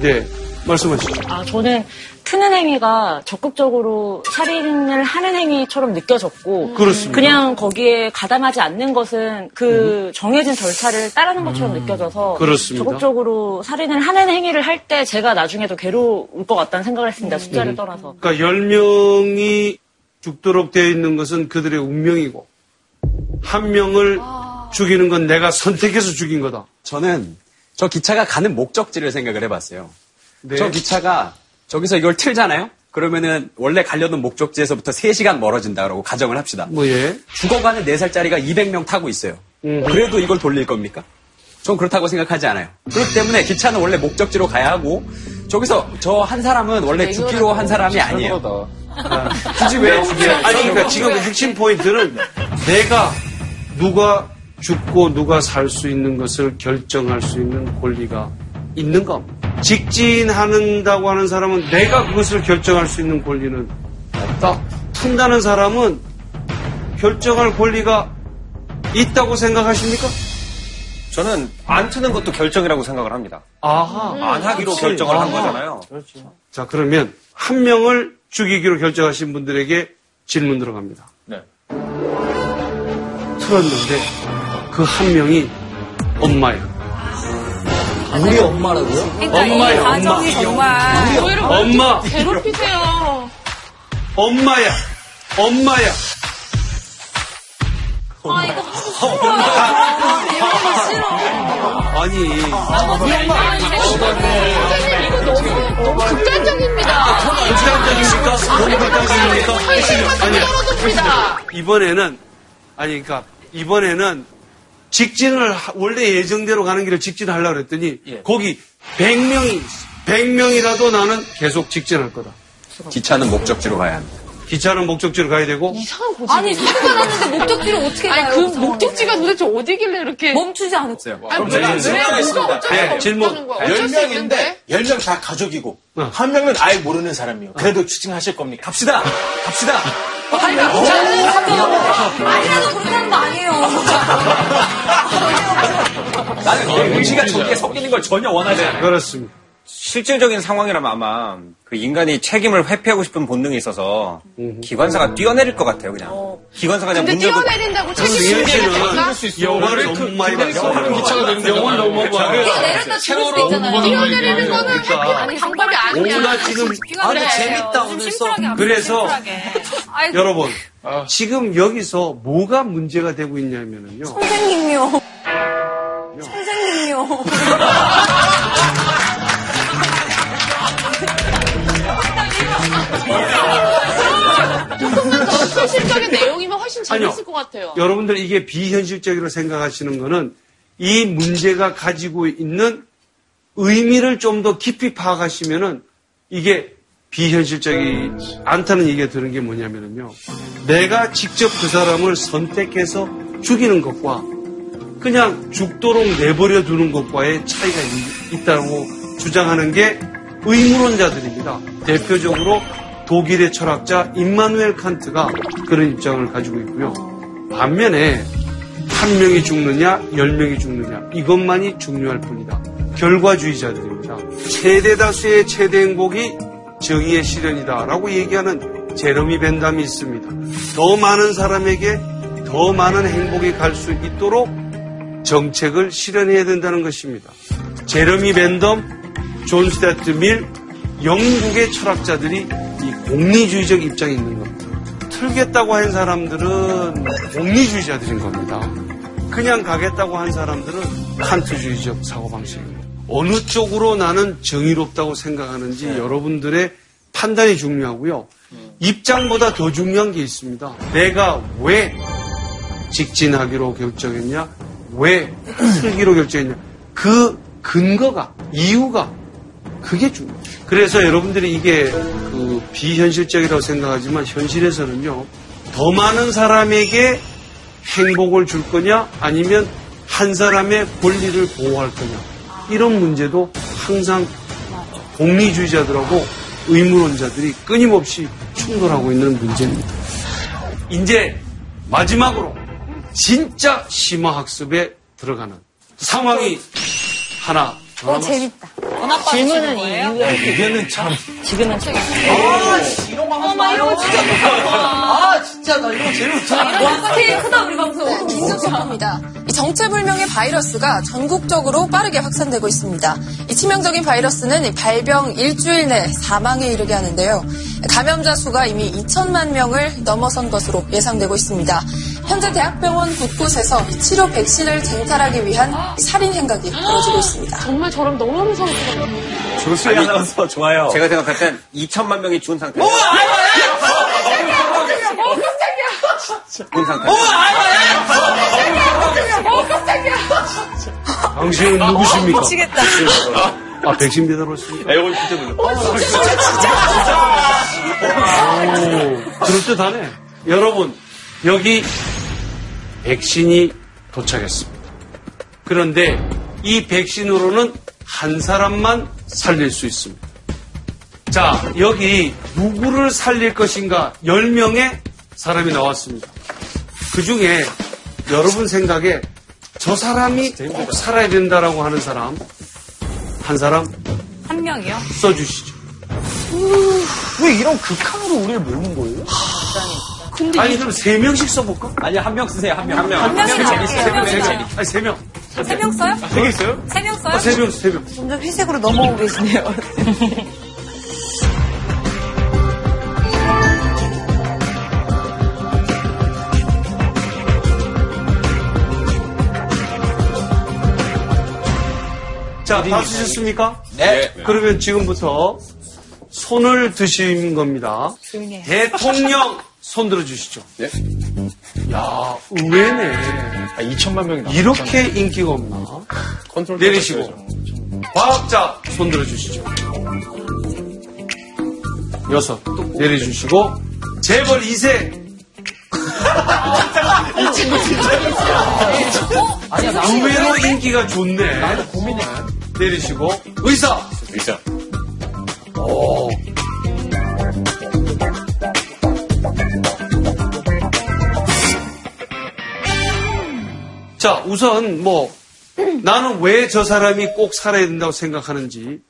F: 네, 말씀하시죠.
L: 아, 저는 트는 행위가 적극적으로 살인을 하는 행위처럼 느껴졌고
F: 그렇습니다.
L: 그냥 거기에 가담하지 않는 것은 그 정해진 절차를 따르는 것처럼 느껴져서
F: 그렇습니다.
L: 적극적으로 살인을 하는 행위를 할 때 제가 나중에 더 괴로울 것 같다는 생각을 했습니다. 숫자를
F: 음.
L: 떠나서.
F: 그러니까 10명이 죽도록 되어 있는 것은 그들의 운명이고 한 명을 죽이는 건 내가 선택해서 죽인 거다.
J: 저는 저 기차가 가는 목적지를 생각을 해봤어요.
F: 네.
J: 저 기차가 저기서 이걸 틀잖아요? 그러면은 원래 가려던 목적지에서부터 3시간 멀어진다고 가정을 합시다.
F: 뭐 예.
J: 죽어가는 4살짜리가 200명 타고 있어요. 그래도 이걸 돌릴 겁니까? 전 그렇다고 생각하지 않아요. 그렇기 때문에 기차는 원래 목적지로 가야 하고 저기서 저 한 사람은 원래 죽기로 한 사람이 아니에요. 굳이 왜 죽여야
F: 아니, 그러니까 지금 그 핵심 포인트는 내가 누가 죽고 누가 살 수 있는 것을 결정할 수 있는 권리가 있는 겁니다. 직진하는다고 하는 사람은 내가 그것을 결정할 수 있는 권리는 없다. 푼다는 사람은 결정할 권리가 있다고 생각하십니까?
D: 저는 안 트는 것도 결정이라고 생각을 합니다.
F: 아하.
D: 안 하기로
F: 그렇지.
D: 결정을 한
F: 아하.
D: 거잖아요.
F: 자, 그러면 한 명을 죽이기로 결정하신 분들에게 질문 들어갑니다.
D: 네.
F: 틀었는데 그 한 명이 엄마야.
C: 우리 엄마라고요?
B: 그러니까 이
F: 엄마야,
B: 가정이 정말
A: 오히려
F: 엄마.
A: 괴롭히세요.
F: 엄마야. 엄마야.
A: 아, 이거 싫어.
F: 아니.
A: 이거 너무, 너무 극단적입니다.
F: 극단적입니까? 너무 극단적입니까? 아니,
A: 떨어집니다.
F: 이번에는, 아니, 그러니까, 이번에는 직진을, 하- 원래 예정대로 가는 길을 직진하려고 그랬더니, 거기 100명이, 100명이라도 나는 계속 직진할 거다.
J: 기차는 목적지로 가야 합니다.
F: 기차는 목적지로 가야 되고,
A: 이상한 고집.
K: 아니, 사고가 났는데 목적지를 어떻게
A: 아니,
K: 가요?
A: 그? 목적지가 도대체 어디길래 이렇게.
K: 멈추지 않았어요.
A: 아니,
I: 저는
A: 왜,
I: 질문이
A: 왜,
I: 있습니다.
A: 뭐가 어쩌고
F: 네, 질문.
A: 있는데.
I: 10명인데 10명 다 가족이고
F: 어.
I: 한 명은 아예 모르는 사람이요. 그래도 추징하실 겁니까?
J: 갑시다! 갑시다!
K: 아니라도 그렇게 하는 거 아니에요.
J: 나는 내 의지가 저기에 섞이는 걸 전혀 원하지 않아요.
F: 그렇습니다.
D: 실질적인 상황이라면 아마 그 인간이 책임을 회피하고 싶은 본능이 있어서 기관사가 뛰어내릴 것 같아요, 그냥. 기관사가 그냥
A: 근데
D: 문 열고
A: 뛰어내린다고 책임을 내릴까?
F: 영화를 너무 많이 봤어요.
E: 기차가 되는
F: 영화를 너무 많이 봤어요.
K: 내렸다 죽을 수도 있잖아요.
A: 뛰어내리는 거는. 아니, 방법이 아니야.
F: 오나 지금
C: 아, 근데 재밌다, 오늘 수업.
F: 그래서
K: 아이고.
F: 여러분 지금 여기서 뭐가 문제가 되고 있냐면은요.
K: 선생님요. 선생님요.
A: 조금만 더 현실적인 내용이면 훨씬
F: 아니요.
A: 재밌을 것 같아요.
F: 여러분들 이게 비현실적으로 생각하시는 거는 이 문제가 가지고 있는 의미를 좀 더 깊이 파악하시면은 이게 비현실적이 않다는 얘기가 드는 게 뭐냐면은요. 내가 직접 그 사람을 선택해서 죽이는 것과 그냥 죽도록 내버려 두는 것과의 차이가 있- 있다고 주장하는 게 의무론자들입니다. 대표적으로 독일의 철학자 임마누엘 칸트가 그런 입장을 가지고 있고요. 반면에 한 명이 죽느냐, 열 명이 죽느냐 이것만이 중요할 뿐이다. 결과주의자들입니다. 최대 다수의 최대 행복이 정의의 실현이다 라고 얘기하는 제러미 벤담이 있습니다. 더 많은 사람에게 더 많은 행복이 갈 수 있도록 정책을 실현해야 된다는 것입니다. 제러미 벤덤, 존 스튜어트 밀, 영국의 철학자들이 이 공리주의적 입장에 있는 겁니다. 틀겠다고 한 사람들은 공리주의자들인 겁니다. 그냥 가겠다고 한 사람들은 칸트주의적 사고방식입니다. 어느 쪽으로 나는 정의롭다고 생각하는지 여러분들의 판단이 중요하고요. 입장보다 더 중요한 게 있습니다. 내가 왜 직진하기로 결정했냐? 왜 틀기로 결정했냐? 그 근거가, 이유가 그게 중요해요. 그래서 여러분들이 이게 그 비현실적이라고 생각하지만 현실에서는요, 더 많은 사람에게 행복을 줄 거냐, 아니면 한 사람의 권리를 보호할 거냐, 이런 문제도 항상 공리주의자들하고 의무론자들이 끊임없이 충돌하고 있는 문제입니다. 이제 마지막으로 진짜 심화학습에 들어가는 상황이 하나 더
K: 어,
F: 남았습니다.
K: 재밌다.
L: 질문은 이유에
C: 이거는 참.
L: 지금은 책.
C: 아, 씨, 이런 거 하면 말이야. 진짜. 아, 진짜, 나 이런 거 제일 못하는
K: 스케일 크다, 우리 방송.
M: 긴급 속보입니다. 이 정체불명의 바이러스가 전국적으로 빠르게 확산되고 있습니다. 이 치명적인 바이러스는 이 발병 일주일 내 사망에 이르게 하는데요. 감염자 수가 이미 2천만 명을 넘어선 것으로 예상되고 있습니다. 현재 대학병원 곳곳에서 이 치료 백신을 쟁탈하기 위한 살인 행각이 벌어지고 있습니다.
A: 정말 저럼 너무 무서울 것 같아요.
J: 조수희 아나운서 좋아요.
D: 제가 생각할 땐 2천만 명이 죽은.
A: 어,
D: 상태.
A: 어, 깜짝이야.
F: 당신은 누구십니까?
K: 미치겠다.
F: 아, 백신 배달 왔습니다.
H: 아, 이거 진짜 놀랐다.
F: 오, 그럴듯하네. 여러분, 여기 백신이 도착했습니다. 그런데 이 백신으로는 한 사람만 살릴 수 있습니다. 자, 여기 누구를 살릴 것인가 10명의 사람이 나왔습니다. 그 중에 여러분 생각에 저 사람이 꼭 살아야 된다라고 하는 사람, 한 사람
B: 한 명이요?
F: 써주시죠.
C: 왜 이런 극한으로 우리를 모는 거예요?
A: 근데
F: 아니, 그럼 세 명씩 써볼까?
J: 아니, 한 명 쓰세요, 한 명. 한 명.
B: 한 명이
J: 재밌어.
B: 나을게요.
J: 세 명, 한세
B: 명.
F: 아니, 세 명.
B: 세 명 써요?
F: 세개 있어요?
B: 세 명 써요?
F: 아, 세 명, 세 명.
G: 점점 회색으로 넘어오고 계시네요.
F: 자, 다 쓰셨습니까?
J: 네.
F: 그러면 지금부터 손을 드신 겁니다. 대통령 손 들어주시죠.
H: 네.
F: 야, 의외네.
E: 아, 2천만 명이 나왔
F: 이렇게 인기가 없나?
H: 컨트롤
F: 내리시고. 과학자 손 들어주시죠. 여섯. 내려주시고. 재벌 2세. 이 친구 진짜. 의외로 인기가 좋네. 나도 고민해. 내리시고. 의사.
H: 의사.
F: 오. 자, 우선 뭐 나는 왜 저 사람이 꼭 살아야 된다고 생각하는지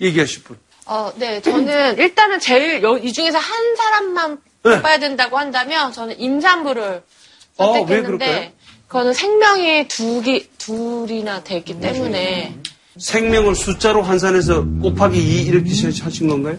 F: 얘기하실 분.
A: 어, 네, 저는 일단은 제일 여- 이 중에서 한 사람만
F: 네.
A: 뽑아야 된다고 한다면 저는 임산부를
F: 어, 왜 그럴까요?
A: 선택했는데 그거는 생명이 두 기, 둘이나 됐기 때문에
F: 생명을 숫자로 환산해서 곱하기 2 이렇게 하신 건가요?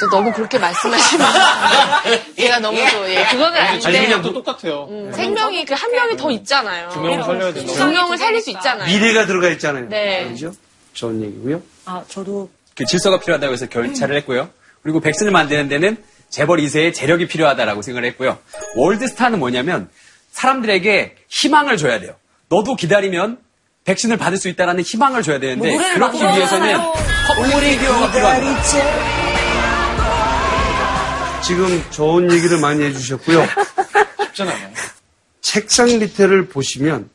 A: 또 너무 그렇게 말씀하시면 제가 너무 또 예, 그거는
E: 아니,
A: 아닌데
E: 그냥 또 똑같아요.
A: 음, 생명이 그 한 명이 더 있잖아요.
E: 두 명을 살려야 된다.
A: 두 명을 살릴 수 있잖아요.
F: 미래가 들어가 있잖아요.
A: 네.
F: 그죠? 좋은 얘기고요.
L: 아, 저도
J: 그 질서가 필요하다고 해서 결차를 했고요. 그리고 백신을 만드는 데는 재벌 2세의 재력이 필요하다라고 생각을 했고요. 월드스타는 뭐냐면 사람들에게 희망을 줘야 돼요. 너도 기다리면 백신을 받을 수 있다는 희망을 줘야 되는데 그렇기
K: 막
J: 위해서는 public media가 필요합니다.
F: 지금 좋은 얘기를 많이 해주셨고요.
E: 쉽진 않아요.
F: 책상 밑에를 보시면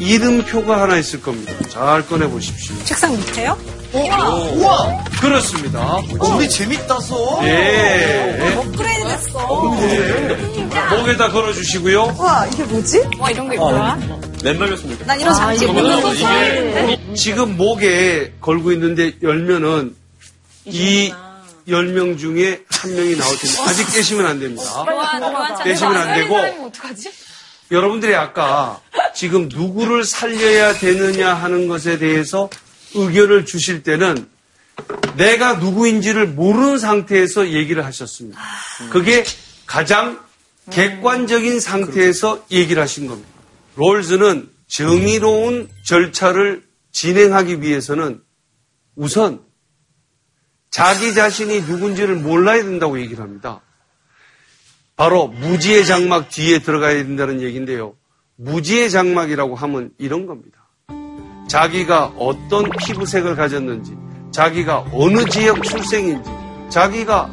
F: 이름표가 하나 있을 겁니다. 잘 꺼내 보십시오.
G: 책상 밑에요?
C: 우와!
F: 그렇습니다.
C: 어, 우리 재밌다서.
F: 네.
G: 업그레이드 됐어.
F: 목에다 걸어주시고요.
G: 와, 이게 뭐지?
B: 와, 이런 게 뭐야?
H: 랜덤이었으면 좋겠다.
G: 난 이런 장치 못 봤어.
F: 지금 목에 걸고 있는데 열면은 이 열명 중에 한 명이 나올 텐데 아직 깨시면 안 됩니다. 깨시면 안 되고? 여러분들이 아까 지금 누구를 살려야 되느냐 하는 것에 대해서 의견을 주실 때는 내가 누구인지를 모르는 상태에서 얘기를 하셨습니다. 그게 가장 객관적인 상태에서 얘기를 하신 겁니다. 롤즈는 정의로운 절차를 진행하기 위해서는 우선 자기 자신이 누군지를 몰라야 된다고 얘기를 합니다. 바로 무지의 장막 뒤에 들어가야 된다는 얘기인데요. 무지의 장막이라고 하면 이런 겁니다. 자기가 어떤 피부색을 가졌는지, 자기가 어느 지역 출생인지, 자기가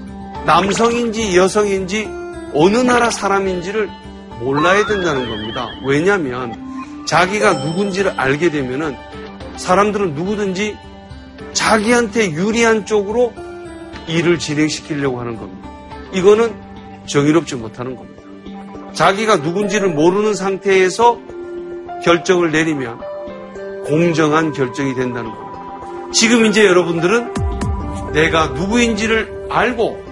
F: 남성인지 여성인지 어느 나라 사람인지를 몰라야 된다는 겁니다. 왜냐하면 자기가 누군지를 알게 되면은 사람들은 누구든지 자기한테 유리한 쪽으로 일을 진행시키려고 하는 겁니다. 이거는 정의롭지 못하는 겁니다. 자기가 누군지를 모르는 상태에서 결정을 내리면 공정한 결정이 된다는 겁니다. 지금 이제 여러분들은 내가 누구인지를 알고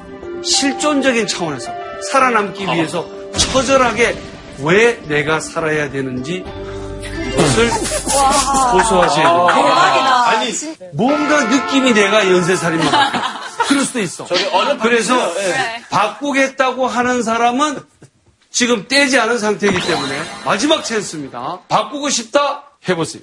F: 실존적인 차원에서 살아남기 위해서 처절하게 왜 내가 살아야 되는지 이 것을 됩니다.
G: 대박이다.
F: 아니, 뭔가 느낌이 내가 연쇄살인마 같아. 그럴 수도 있어. 그래서 바꾸겠다고 하는 사람은 지금 떼지 않은 상태이기 때문에 마지막 찬스입니다. 바꾸고 싶다? 해보세요.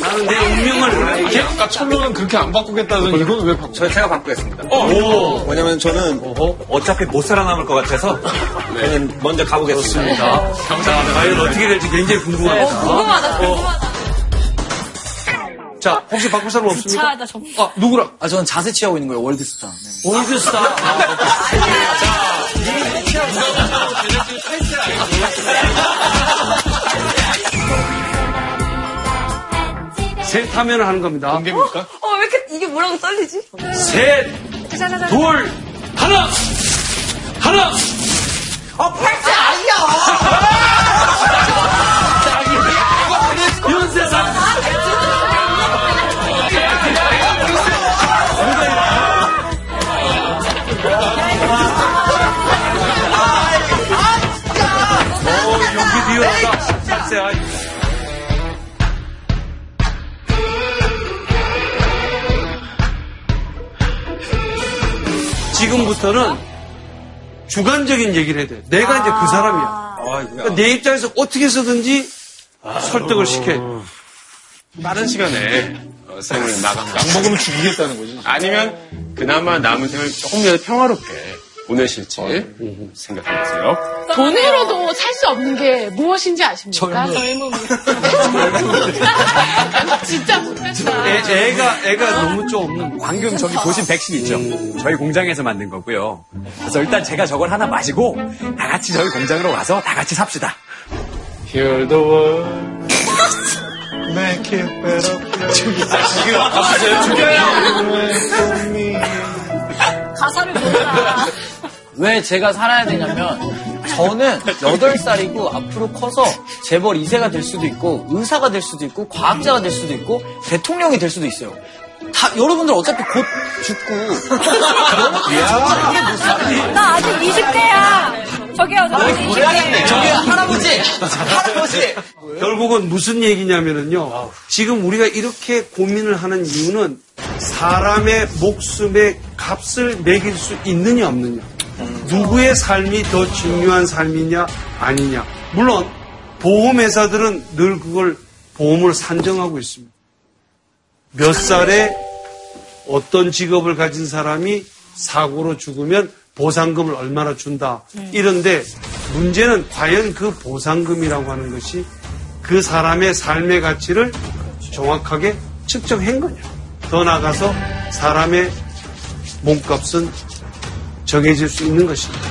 F: 나는 내 운명을
E: 이게 아까 철로는 그렇게 안 바꾸겠다더니 이건 왜 바꾸?
D: 저 제가 바꾸겠습니다.
F: 오.
D: 왜냐면 저는 어차피 못 살아남을 것 같아서 저는 먼저 가보겠습니다.
F: 자, 과연 어떻게 될지 굉장히 궁금합니다.
B: 궁금하다, 궁금하다.
F: 자, 혹시 바꿀 사람 없습니까?
B: 차하다, 정
F: 아, 누구랑?
C: 아, 저는 자세 취하고 있는 거예요, 월드스타. 네.
F: 올드스타. 셋 하면 하는 겁니다.
E: 공개입니까?
G: 어, 왜 이렇게, 이게 뭐라고 떨리지?
F: 셋, 둘, 하나! 하나!
C: 아, 팔찌 아니야!
F: 지금부터는 주관적인 얘기를 해야 돼. 내가 이제 그 사람이야. 그러니까 내 입장에서 어떻게 해서든지 설득을 시켜야 돼.
H: 빠른 시간에 어, 생을 마감하고
E: 약 먹으면 죽이겠다는 거지.
H: 아니면 그나마 남은 생을 조금이라도 평화롭게 보내실지 생각해보세요.
A: 돈으로도 살 수 없는 게 무엇인지 아십니까? 젊음. 진짜 못했다.
F: 애, 애가, 애가 너무 좀.
J: 방금 저기 보신 백신 있죠? 저희 공장에서 만든 거고요. 그래서 일단 제가 저걸 하나 마시고 다 같이 저희 공장으로 가서 다 같이 삽시다.
E: Hear the word. Make it better.
F: 지금 아프세요?
B: 가사를 몰라.
C: 왜 제가 살아야 되냐면, 저는 8살이고 앞으로 커서 재벌 2세가 될 수도 있고 의사가 될 수도 있고 과학자가 될 수도 있고 대통령이 될 수도 있어요. 다 여러분들 어차피 곧 죽고
B: 나 아직 20대야. 저기요, 저 아직 20대.
C: 저기 할아버지 할아버지
F: 결국은 무슨 얘기냐면은요. 지금 우리가 이렇게 고민을 하는 이유는 사람의 목숨의 값을 매길 수 있느냐 없느냐. 누구의 삶이 더 중요한 삶이냐 아니냐. 물론 보험회사들은 늘 그걸 보험을 산정하고 있습니다. 몇 살에 어떤 직업을 가진 사람이 사고로 죽으면 보상금을 얼마나 준다. 이런데 문제는 과연 그 보상금이라고 하는 것이 그 사람의 삶의 가치를 정확하게 측정한 거냐. 더 나아가서 사람의 몸값은 정해질 수 있는 것입니다.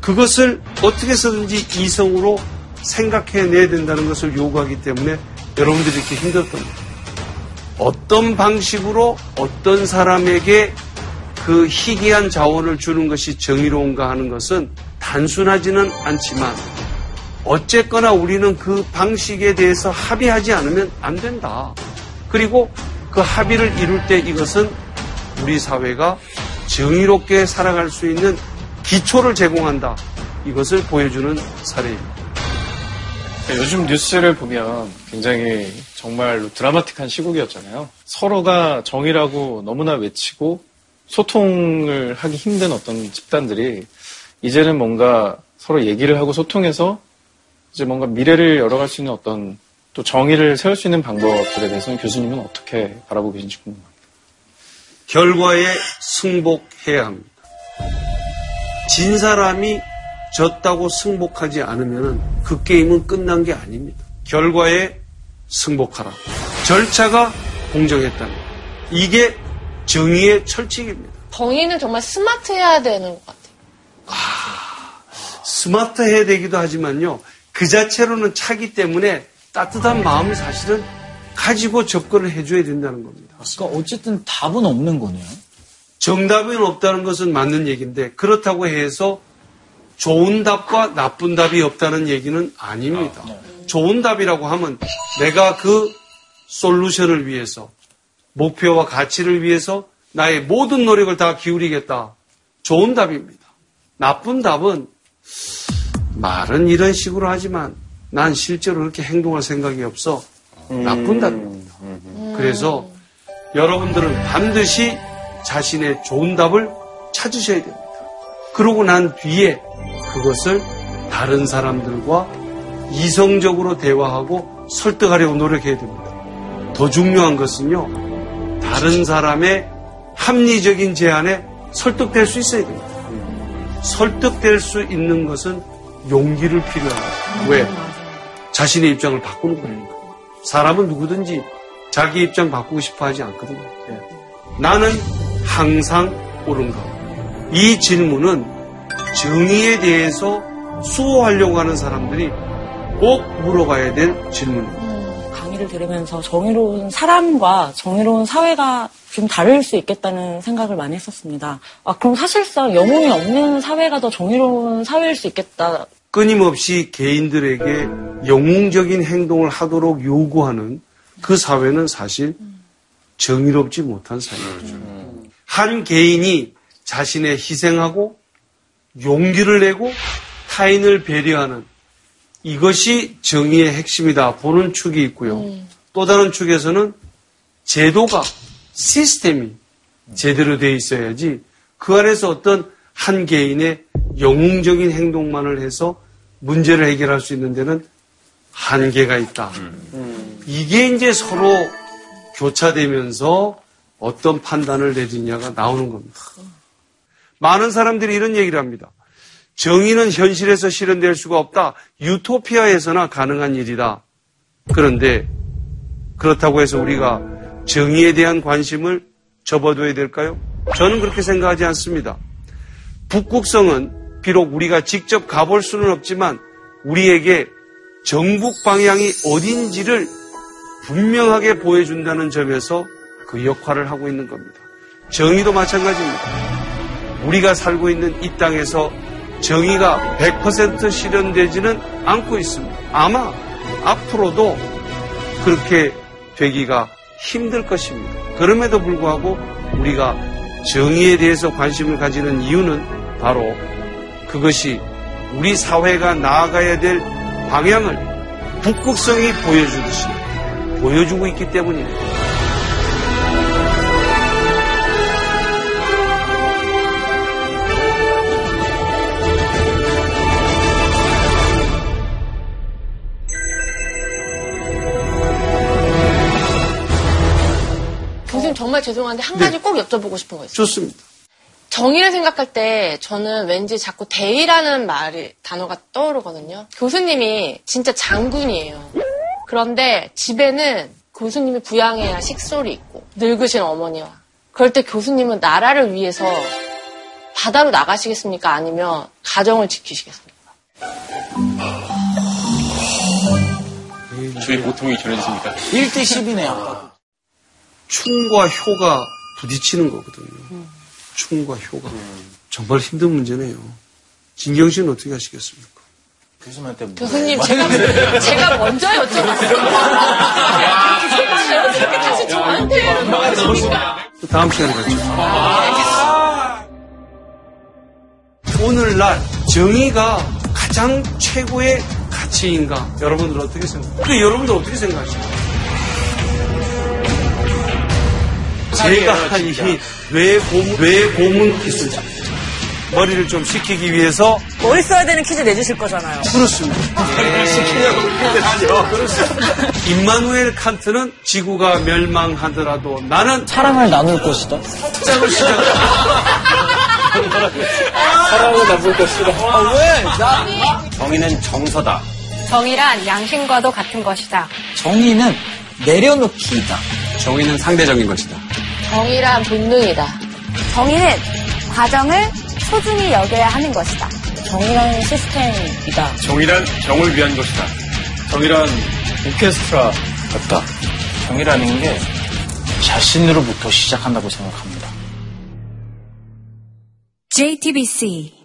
F: 그것을 어떻게 해서든지 이성으로 생각해내야 된다는 것을 요구하기 때문에 여러분들이 이렇게 힘들었던 거예요. 어떤 방식으로 어떤 사람에게 그 희귀한 자원을 주는 것이 정의로운가 하는 것은 단순하지는 않지만 어쨌거나 우리는 그 방식에 대해서 합의하지 않으면 안 된다. 그리고 그 합의를 이룰 때 이것은 우리 사회가 정의롭게 살아갈 수 있는 기초를 제공한다. 이것을 보여주는 사례입니다.
E: 요즘 뉴스를 보면 굉장히 정말로 드라마틱한 시국이었잖아요. 서로가 정의라고 너무나 외치고 소통을 하기 힘든 어떤 집단들이 이제는 뭔가 서로 얘기를 하고 소통해서 이제 뭔가 미래를 열어갈 수 있는 어떤 또 정의를 세울 수 있는 방법들에 대해서는 교수님은 어떻게 바라보고 계신지 궁금합니다.
F: 결과에 승복해야 합니다. 진 사람이 졌다고 승복하지 않으면 그 게임은 끝난 게 아닙니다. 결과에 승복하라. 절차가 공정했다는 것. 이게 정의의 철칙입니다.
A: 정의는 정말 스마트해야 되는 것 같아요.
F: 스마트해야 되기도 하지만요. 그 자체로는 차기 때문에 따뜻한 마음을 사실은 가지고 접근을 해줘야 된다는 겁니다.
C: 그러니까 어쨌든 답은 없는 거네요.
F: 정답은 없다는 것은 맞는 얘기인데 그렇다고 해서 좋은 답과 나쁜 답이 없다는 얘기는 아닙니다. 좋은 답이라고 하면 내가 그 솔루션을 위해서 목표와 가치를 위해서 나의 모든 노력을 다 기울이겠다. 좋은 답입니다. 나쁜 답은 말은 이런 식으로 하지만 난 실제로 그렇게 행동할 생각이 없어. 나쁜 답입니다. 그래서 여러분들은 반드시 자신의 좋은 답을 찾으셔야 됩니다. 그러고 난 뒤에 그것을 다른 사람들과 이성적으로 대화하고 설득하려고 노력해야 됩니다. 더 중요한 것은요, 다른 사람의 합리적인 제안에 설득될 수 있어야 됩니다. 설득될 수 있는 것은 용기를 필요합니다. 왜? 자신의 입장을 바꾸는 거니까. 사람은 누구든지 자기 입장 바꾸고 싶어 하지 않거든요. 나는 항상 옳은가? 이 질문은 정의에 대해서 수호하려고 하는 사람들이 꼭 물어봐야 될 질문입니다.
L: 강의를 들으면서 정의로운 사람과 정의로운 사회가 좀 다를 수 있겠다는 생각을 많이 했었습니다. 아, 그럼 사실상 영웅이 없는 사회가 더 정의로운 사회일 수 있겠다.
F: 끊임없이 개인들에게 영웅적인 행동을 하도록 요구하는 그 사회는 사실 정의롭지 못한 사회죠. 한 개인이 자신의 희생하고 용기를 내고 타인을 배려하는 이것이 정의의 핵심이다 보는 축이 있고요. 또 다른 축에서는 제도가 시스템이 제대로 돼 있어야지 그 안에서 어떤 한 개인의 영웅적인 행동만을 해서 문제를 해결할 수 있는 데는 한계가 있다. 이게 이제 서로 교차되면서 어떤 판단을 내리냐가 나오는 겁니다. 많은 사람들이 이런 얘기를 합니다. 정의는 현실에서 실현될 수가 없다. 유토피아에서나 가능한 일이다. 그런데 그렇다고 해서 우리가 정의에 대한 관심을 접어둬야 될까요? 저는 그렇게 생각하지 않습니다. 북극성은 비록 우리가 직접 가볼 수는 없지만 우리에게 정북 방향이 어딘지를 분명하게 보여준다는 점에서 그 역할을 하고 있는 겁니다. 정의도 마찬가지입니다. 우리가 살고 있는 이 땅에서 정의가 100% 실현되지는 않고 있습니다. 아마 앞으로도 그렇게 되기가 힘들 것입니다. 그럼에도 불구하고 우리가 정의에 대해서 관심을 가지는 이유는 바로 그것이 우리 사회가 나아가야 될 방향을 북극성이 보여주듯이 보여주고 있기 때문입니다.
G: 교수님 정말 죄송한데 한 가지 꼭 여쭤보고 싶은 거 있어요.
F: 좋습니다.
G: 정의를 생각할 때 저는 왠지 자꾸 대의라는 말이 단어가 떠오르거든요. 교수님이 진짜 장군이에요. 그런데 집에는 교수님이 부양해야 식솔이 있고 늙으신 어머니와 그럴 때 교수님은 나라를 위해서 바다로 나가시겠습니까? 아니면 가정을 지키시겠습니까?
H: 저희 보통이 전해졌습니까?
C: 1대 10이네, 아까.
F: 충과 효가 부딪히는 거거든요. 충과 효가. 정말 힘든 문제네요. 진경 씨는 어떻게 하시겠습니까?
C: 교수님한테 뭐.
G: 교수님 제가 제가 먼저 여쭤봤어요. 다시 저한테
F: 다음 시간에 뵙죠. 오늘날 정의가 가장 최고의 가치인가? 여러분들 어떻게 생각하세요? 그 여러분들 어떻게 생각하십니까? 제가 이 뇌고문, 뇌고문 기술자. 머리를 좀 식히기 위해서
L: 머리 써야 되는 퀴즈 내주실 거잖아요.
F: 그렇습니다. 시키냐고 그렇습니다. 임마누엘 칸트는 지구가 멸망하더라도 나는
C: 사랑을 나눌 것이다.
F: 시작.
C: 사랑을 나눌 것이다. 아, 왜? 나.
D: 정의는 정서다.
B: 정의란 양심과도 같은 것이다.
C: 정의는 내려놓기이다.
J: 정의는 상대적인 것이다.
G: 정의란 본능이다.
K: 정의는 과정을 소중히 여겨야 하는 것이다.
L: 정의라는 시스템이다.
H: 정의란 정을 위한 것이다.
E: 정의란 오케스트라 같다.
C: 정의라는 게 자신으로부터 시작한다고 생각합니다.
N: JTBC